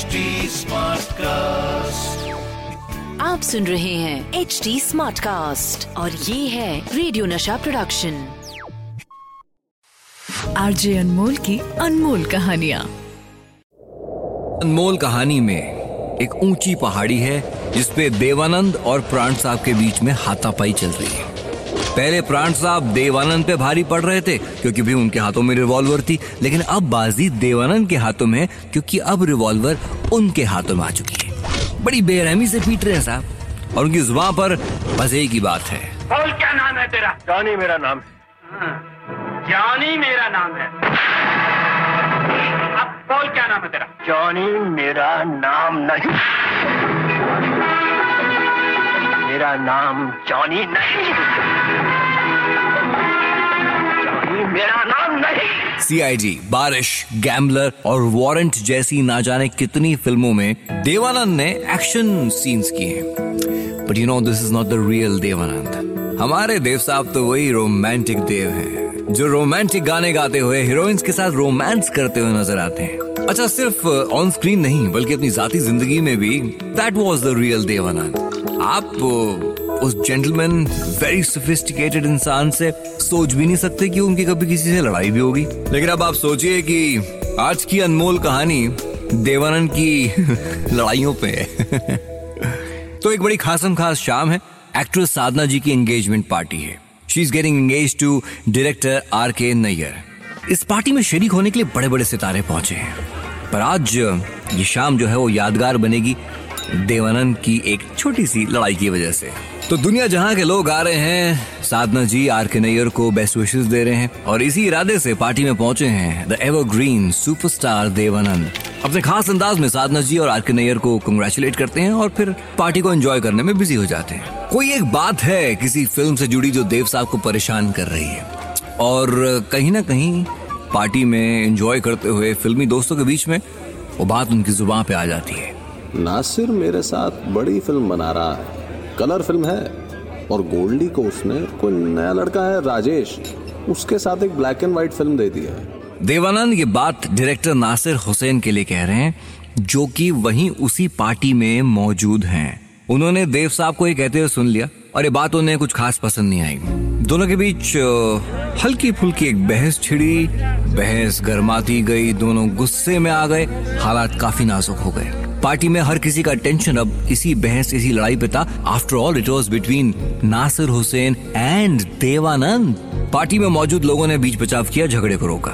HD Smartcast. आप सुन रहे हैं एच डी स्मार्ट कास्ट और ये है रेडियो नशा प्रोडक्शन आरजे अनमोल की अनमोल कहानिया। अनमोल कहानी में एक ऊँची पहाड़ी है जिसपे देवानंद और प्राण साहब के बीच में हाथापाई चल रही है। पहले प्राण साहब देवानंद पे भारी पड़ रहे थे क्योंकि भी उनके हाथों में रिवॉल्वर थी। लेकिन अब बाजी देवानंद के हाथों में है क्योंकि अब रिवॉल्वर उनके हाथों में आ चुकी है। बड़ी बेरहमी से पीट रहे हैं साहब और उनकी ज़ुबान पर बस एक ही बात है। बोल क्या नाम है तेरा? जॉनी मेरा नाम है जॉनी मेरा नाम है। अब बोल क्या नाम है तेरा? जॉनी मेरा नाम नहीं। मेरा नाम जॉनी नहीं। जॉनी बारिश गैम्बलर और वारंट जैसी ना जाने कितनी फ़िल्मों में देवानंद ने एक्शन सीन्स किए but you know this is not the real Dev Anand. हमारे देव साहब तो वही रोमांटिक देव हैं, जो रोमांटिक गाने गाते हुए हीरोइंस के साथ रोमांस करते हुए नज़र आते हैं। अच्छा सिर्फ़ ऑन स्क्रीन नहीं, बल्कि अपनी जाती ज़िंदगी में भी that was the real Dev Anand. आप उस जेंटलमैन वेरी सोफिस्टिकेटेड इंसान से सोच भी नहीं सकते कि उनकी कभी किसी से लड़ाई भी होगी। लेकिन अब आप सोचिए कि आज की अनमोल कहानी देवानंद की लड़ाइयों पे तो एक बड़ी खासम खास शाम है। एक्ट्रेस साधना जी की एंगेजमेंट पार्टी है। She is getting engage to director R K Nayyar इस पार्टी में शरीक होने के लिए बड़े बड़े सितारे पहुँचे हैं। पर आज ये शाम जो है वो यादगार बनेगी देवानंद की एक छोटी सी लड़ाई की वजह से। तो दुनिया जहाँ के लोग आ रहे हैं, साधना जी आर के नैयर को बेस्ट विशेष दे रहे हैं और इसी इरादे से पार्टी में पहुँचे हैं द एवरग्रीन सुपरस्टार देवानंद। अपने खास अंदाज में साधना जी और आर के नैयर को कंग्रेचुलेट करते हैं और फिर पार्टी को एंजॉय करने में बिज़ी हो जाते हैं। कोई एक बात है किसी फ़िल्म से जुड़ी जो देव साहब को परेशान कर रही है। और कहीं ना कहीं पार्टी में एंजॉय करते हुए फिल्मी दोस्तों के बीच में वो बात उनकी ज़ुबान पे आ जाती है। नासिर मेरे साथ बड़ी फ़िल्म बना रहा है। कलर फ़िल्म है। और गोल्डी को उसने कोई नया लड़का है, राजेश, उसके साथ एक ब्लैक एंड व्हाइट फ़िल्म दे दी है। देवानंद, ये बात डायरेक्टर नासिर हुसैन के लिए कह रहे हैं, जो कि वहीं उसी पार्टी में मौजूद हैं। उन्होंने देव साहब को ये कहते हुए सुन लिया, और ये बात उन्हें कुछ खास पसंद नहीं आई दोनों के बीच हल्की फुल्की एक बहस छिड़ी, बहस गर्माती गई, दोनों गुस्से में आ गए, हालात काफ़ी नाजुक हो गए। पार्टी में हर किसी का टेंशन। अब इसी बहस, इसी लड़ाई पे था। After all it was between Nasir Hussain and Dev Anand party में मौजूद लोगों ने बीच बचाव किया, झगड़े को रोका।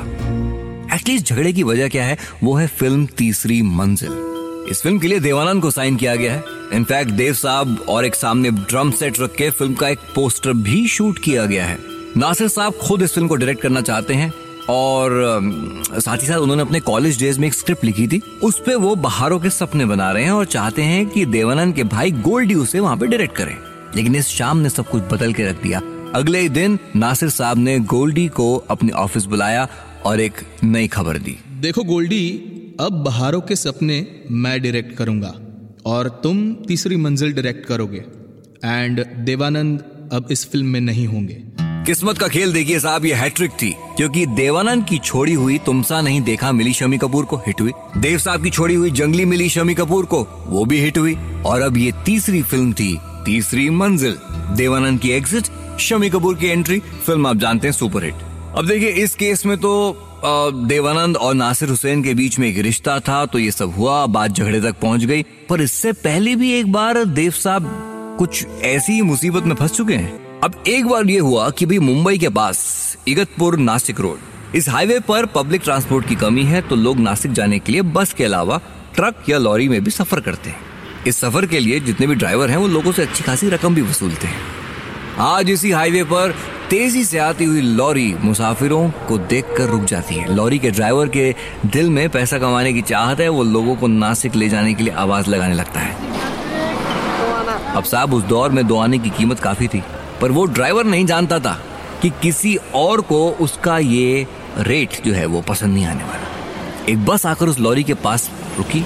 एटलीस्ट झगड़े की वजह क्या है? वो है फ़िल्म तीसरी मंजिल। इस फ़िल्म के लिए देवानंद को साइन किया गया है। इनफैक्ट देव साहब और एक सामने ड्रम सेट रख के फ़िल्म का एक पोस्टर भी शूट किया गया है। नासिर साहब खुद इस फ़िल्म को डायरेक्ट करना चाहते हैं। और साथ ही साथ उन्होंने अपने कॉलेज डेज़ में एक स्क्रिप्ट लिखी थी। उस पे वो बहारों के सपने बना रहे हैं और चाहते हैं कि देवानंद के भाई गोल्डी उसे वहाँ पे डायरेक्ट करें। लेकिन इस शाम ने सब कुछ बदल के रख दिया। अगले ही दिन नासिर साहब ने गोल्डी को अपने ऑफ़िस बुलाया और एक नई खबर दी। देखो गोल्डी, अब बहारों के सपने मैं डायरेक्ट करूँगा और तुम तीसरी मंजिल डायरेक्ट करोगे। एंड देवानंद अब इस फ़िल्म में नहीं होंगे। किस्मत का खेल देखिए साहब, ये हैट्रिक थी। क्योंकि देवानंद की छोड़ी हुई तुमसा नहीं देखा मिली शमी कपूर को हिट हुई। देव साहब की छोड़ी हुई जंगली मिली शमी कपूर को, वो भी हिट हुई। और अब ये तीसरी फ़िल्म थी, तीसरी मंजिल। देवानंद की एग्जिट शमी कपूर की एंट्री फ़िल्म आप जानते हैं सुपर हिट अब देखिए, इस केस में तो देवानंद और नासिर हुसैन के बीच में एक रिश्ता था तो ये सब हुआ, बात झगड़े तक पहुँच गई। पर इससे पहले भी एक बार देव साहब कुछ ऐसी मुसीबत में फंस चुके हैं? अब एक बार ये हुआ कि भाई मुंबई के पास इगतपुर नासिक रोड। इस हाईवे पर पब्लिक ट्रांसपोर्ट की कमी है तो लोग नासिक जाने के लिए बस के अलावा ट्रक या लॉरी में भी सफ़र करते हैं। इस सफ़र के लिए जितने भी ड्राइवर हैं, वो लोगों से अच्छी खासी रकम भी वसूलते हैं। आज इसी हाईवे पर तेज़ी से आती हुई लॉरी मुसाफिरों को देखकर रुक जाती है। लॉरी के ड्राइवर के दिल में पैसा कमाने की चाहत है, वो लोगों को नासिक ले जाने के लिए आवाज़ लगाने लगता है। अब साहब, उस दौर में दो आने की कीमत काफ़ी थी। पर वो ड्राइवर नहीं जानता था कि किसी और को उसका ये रेट जो है वो पसंद नहीं आने वाला। एक बस आकर उस लॉरी के पास रुकी।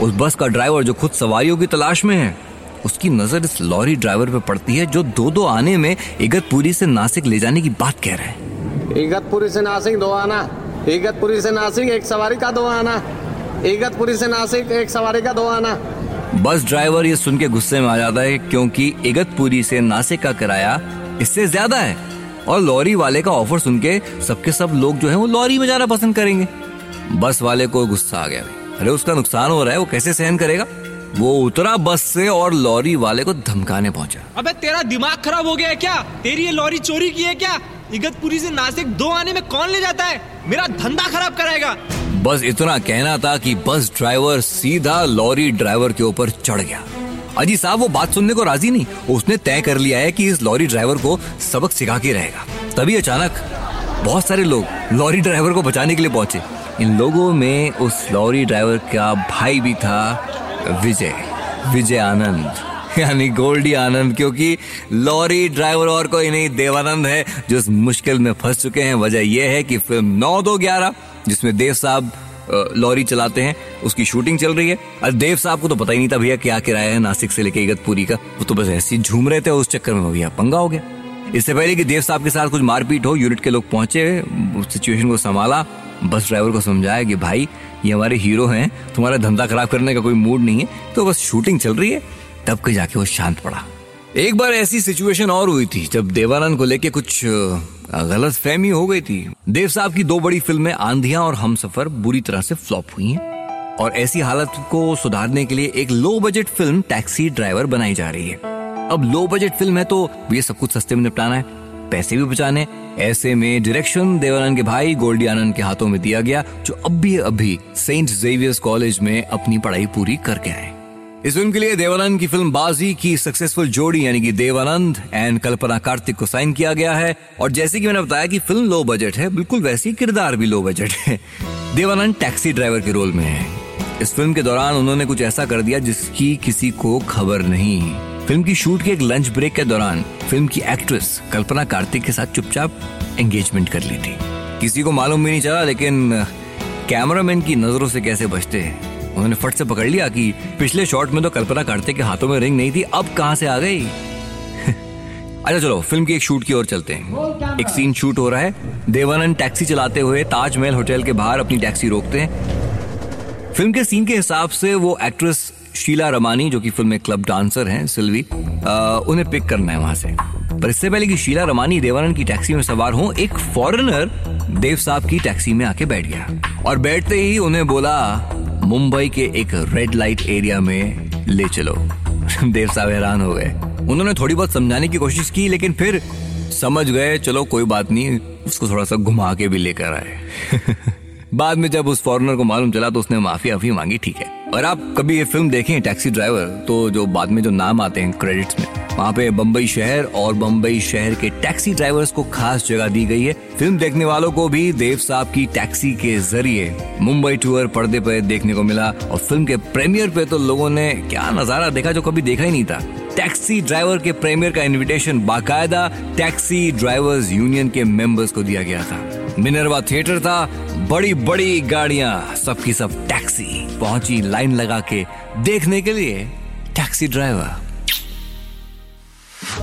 उस बस का ड्राइवर जो खुद सवारियों की तलाश में है, उसकी नज़र इस लॉरी ड्राइवर पे पड़ती है जो दो दो आने में इगतपुरी से नासिक ले जाने की बात कह रहा है। इगतपुरी से नासिक दो आना, इगतपुरी से नासिक एक सवारी का दो आना, इगतपुरी से नासिक एक सवारी का दो आना। बस ड्राइवर ये सुन के गुस्से में आ जाता है क्योंकि इगतपुरी से नासिक का किराया इससे ज़्यादा है। और लॉरी वाले का ऑफ़र सुन के सबके सब लोग जो है वो लॉरी में जाना पसंद करेंगे। बस वाले को गुस्सा आ गया। अरे उसका नुकसान हो रहा है, वो कैसे सहन करेगा? वो उतरा बस से और लॉरी वाले को धमकाने पहुँचा। अबे, तेरा दिमाग खराब हो गया है क्या? तेरी ये लॉरी चोरी की है क्या? इगतपुरी से नासिक दो आने में कौन ले जाता है? मेरा धंधा खराब कराएगा। बस इतना कहना था कि बस ड्राइवर सीधा लॉरी ड्राइवर के ऊपर चढ़ गया। अजी साहब, वो बात सुनने को राज़ी नहीं। उसने तय कर लिया है कि इस लॉरी ड्राइवर को सबक सिखा के रहेगा। तभी अचानक बहुत सारे लोग लॉरी ड्राइवर को बचाने के लिए पहुँचे। इन लोगों में उस लॉरी ड्राइवर का भाई भी था विजय। विजय आनंद। यानी गोल्डी आनंद, क्योंकि लॉरी ड्राइवर और कोई नहीं, देवानंद है, जो इस मुश्किल में फंस चुके हैं। वजह यह है कि फ़िल्म नौ दो ग्यारह जिसमें देव साहब लॉरी चलाते हैं, उसकी शूटिंग चल रही है। और देव साहब को तो पता ही नहीं था भैया क्या किराया है नासिक से लेके इगतपुरी का। वो तो बस ऐसे ही झूम रहे थे उस चक्कर में भैया पंगा हो गया। इससे पहले कि देव साहब के साथ कुछ मारपीट हो, यूनिट के लोग पहुँचे सिचुएशन को संभाला। बस ड्राइवर को समझाया कि भाई, ये हमारे हीरो हैं, तुम्हारा धंधा खराब करने का कोई मूड नहीं है तो बस शूटिंग चल रही है। तब के जाके वो शांत पड़ा। एक बार ऐसी सिचुएशन और हुई थी, जब देवानंद को लेके कुछ गलत फहमी हो गई थी। देव साहब की दो बड़ी फ़िल्में, आंधिया और हम सफ़र बुरी तरह से फ्लॉप हुई हैं। और ऐसी हालत को सुधारने के लिए एक low budget film taxi driver बनाई जा रही है। अब लो बजट फ़िल्म है तो ये सब कुछ सस्ते में निपटाना है, पैसे भी बचाने। ऐसे में डायरेक्शन देवानंद के भाई गोल्डी आनंद के हाथों में दिया गया, जो अभी अभी सेंट जेवियर्स कॉलेज में अपनी पढ़ाई पूरी करके आए। इस फ़िल्म के लिए देवानंद की फ़िल्म बाजी की सक्सेसफुल जोड़ी, यानी कि देवानंद एंड कल्पना कार्तिक को साइन किया गया है। और जैसे कि मैंने बताया कि फ़िल्म लो बजट है, बिल्कुल वैसी किरदार भी लो बजट है। देवानंद टैक्सी ड्राइवर के रोल में है। इस फ़िल्म के दौरान उन्होंने कुछ ऐसा कर दिया जिसकी किसी को खबर नहीं। फ़िल्म की शूट के एक लंच ब्रेक के दौरान फ़िल्म की एक्ट्रेस कल्पना कार्तिक के साथ चुपचाप एंगेजमेंट कर ली थी। किसी को मालूम भी नहीं चला, लेकिन कैमरामैन की नज़रों से कैसे बचते हैं? उन्होंने फट से पकड़ लिया कि पिछले शॉट में तो कल्पना कार्तिक के हाथों में रिंग नहीं थी, अब कहाँ से आ गई? अच्छा चलो, फ़िल्म की एक शूट की ओर चलते हैं। एक सीन शूट हो रहा है। देवानंद टैक्सी चलाते हुए ताजमहल होटल के बाहर अपनी टैक्सी रोकते हैं। फ़िल्म के सीन के हिसाब से वो एक्ट्रेस शीला रमानी, जो कि फ़िल्म में क्लब डांसर हैं, सिल्वी उन्हें पिक करना है वहाँ से। पर इससे पहले कि शीला रमानी देवानंद की टैक्सी में सवार हो, एक फॉरेनर देव साहब की टैक्सी में आके बैठ गया। और बैठते ही उन्हें बोला मुंबई के एक रेड लाइट एरिया में ले चलो। देव साहब हैरान हो गए। उन्होंने थोड़ी बहुत समझाने की कोशिश की, लेकिन फिर समझ गए, चलो कोई बात नहीं, उसको थोड़ा सा घुमा के भी लेकर आए। बाद में जब उस फॉरनर को मालूम चला तो उसने माफ़ी आफी मांगी, ठीक है। और आप कभी ये फ़िल्म देखें टैक्सी ड्राइवर तो जो बाद में जो नाम आते हैं क्रेडिट्स में वहाँ पे बम्बई शहर और बम्बई शहर के टैक्सी ड्राइवर्स को खास जगह दी गई है। फ़िल्म देखने वालों को भी देव साहब की टैक्सी के ज़रिए मुंबई टूर पर्दे पर देखने को मिला और फ़िल्म के प्रीमियर पे तो लोगों ने क्या नज़ारा देखा जो कभी देखा ही नहीं था। टैक्सी ड्राइवर के प्रीमियर का इनविटेशन बाकायदा टैक्सी ड्राइवर्स यूनियन के मेंबर्स को दिया गया था। मिनरवा थिएटर था बड़ी बड़ी गाड़ियाँ, सबकी सब टैक्सी पहुँची लाइन लगा के देखने के लिए टैक्सी ड्राइवर।